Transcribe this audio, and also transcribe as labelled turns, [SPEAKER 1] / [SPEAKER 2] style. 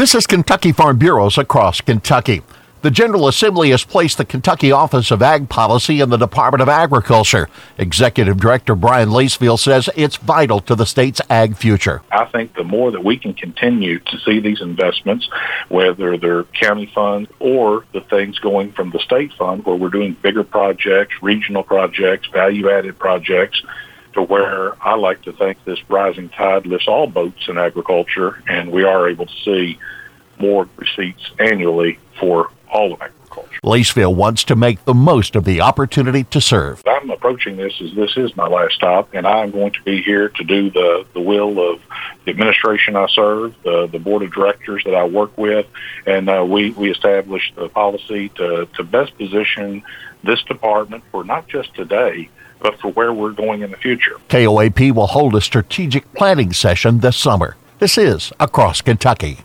[SPEAKER 1] This is Kentucky Farm Bureau's across Kentucky. The General Assembly has placed the Kentucky Office of Ag Policy in the Department of Agriculture. Executive Director Brian Lacefield says it's vital to the state's ag future.
[SPEAKER 2] I think the more that we can continue to see these investments, whether they're county funds or the things going from the state fund where we're doing bigger projects, regional projects, value added projects, to where I like to think this rising tide lifts all boats in agriculture, and we are able to see more receipts annually for all of agriculture.
[SPEAKER 1] Lacefield wants to make the most of the opportunity to serve.
[SPEAKER 2] I'm approaching this as this is my last stop, and I'm going to be here to do the, the will of the administration I serve, the, the board of directors that I work with, and uh, we, we established the policy to, to best position this department for not just today, but for where we're going in the future.
[SPEAKER 1] KOAP will hold a strategic planning session this summer. This is Across Kentucky.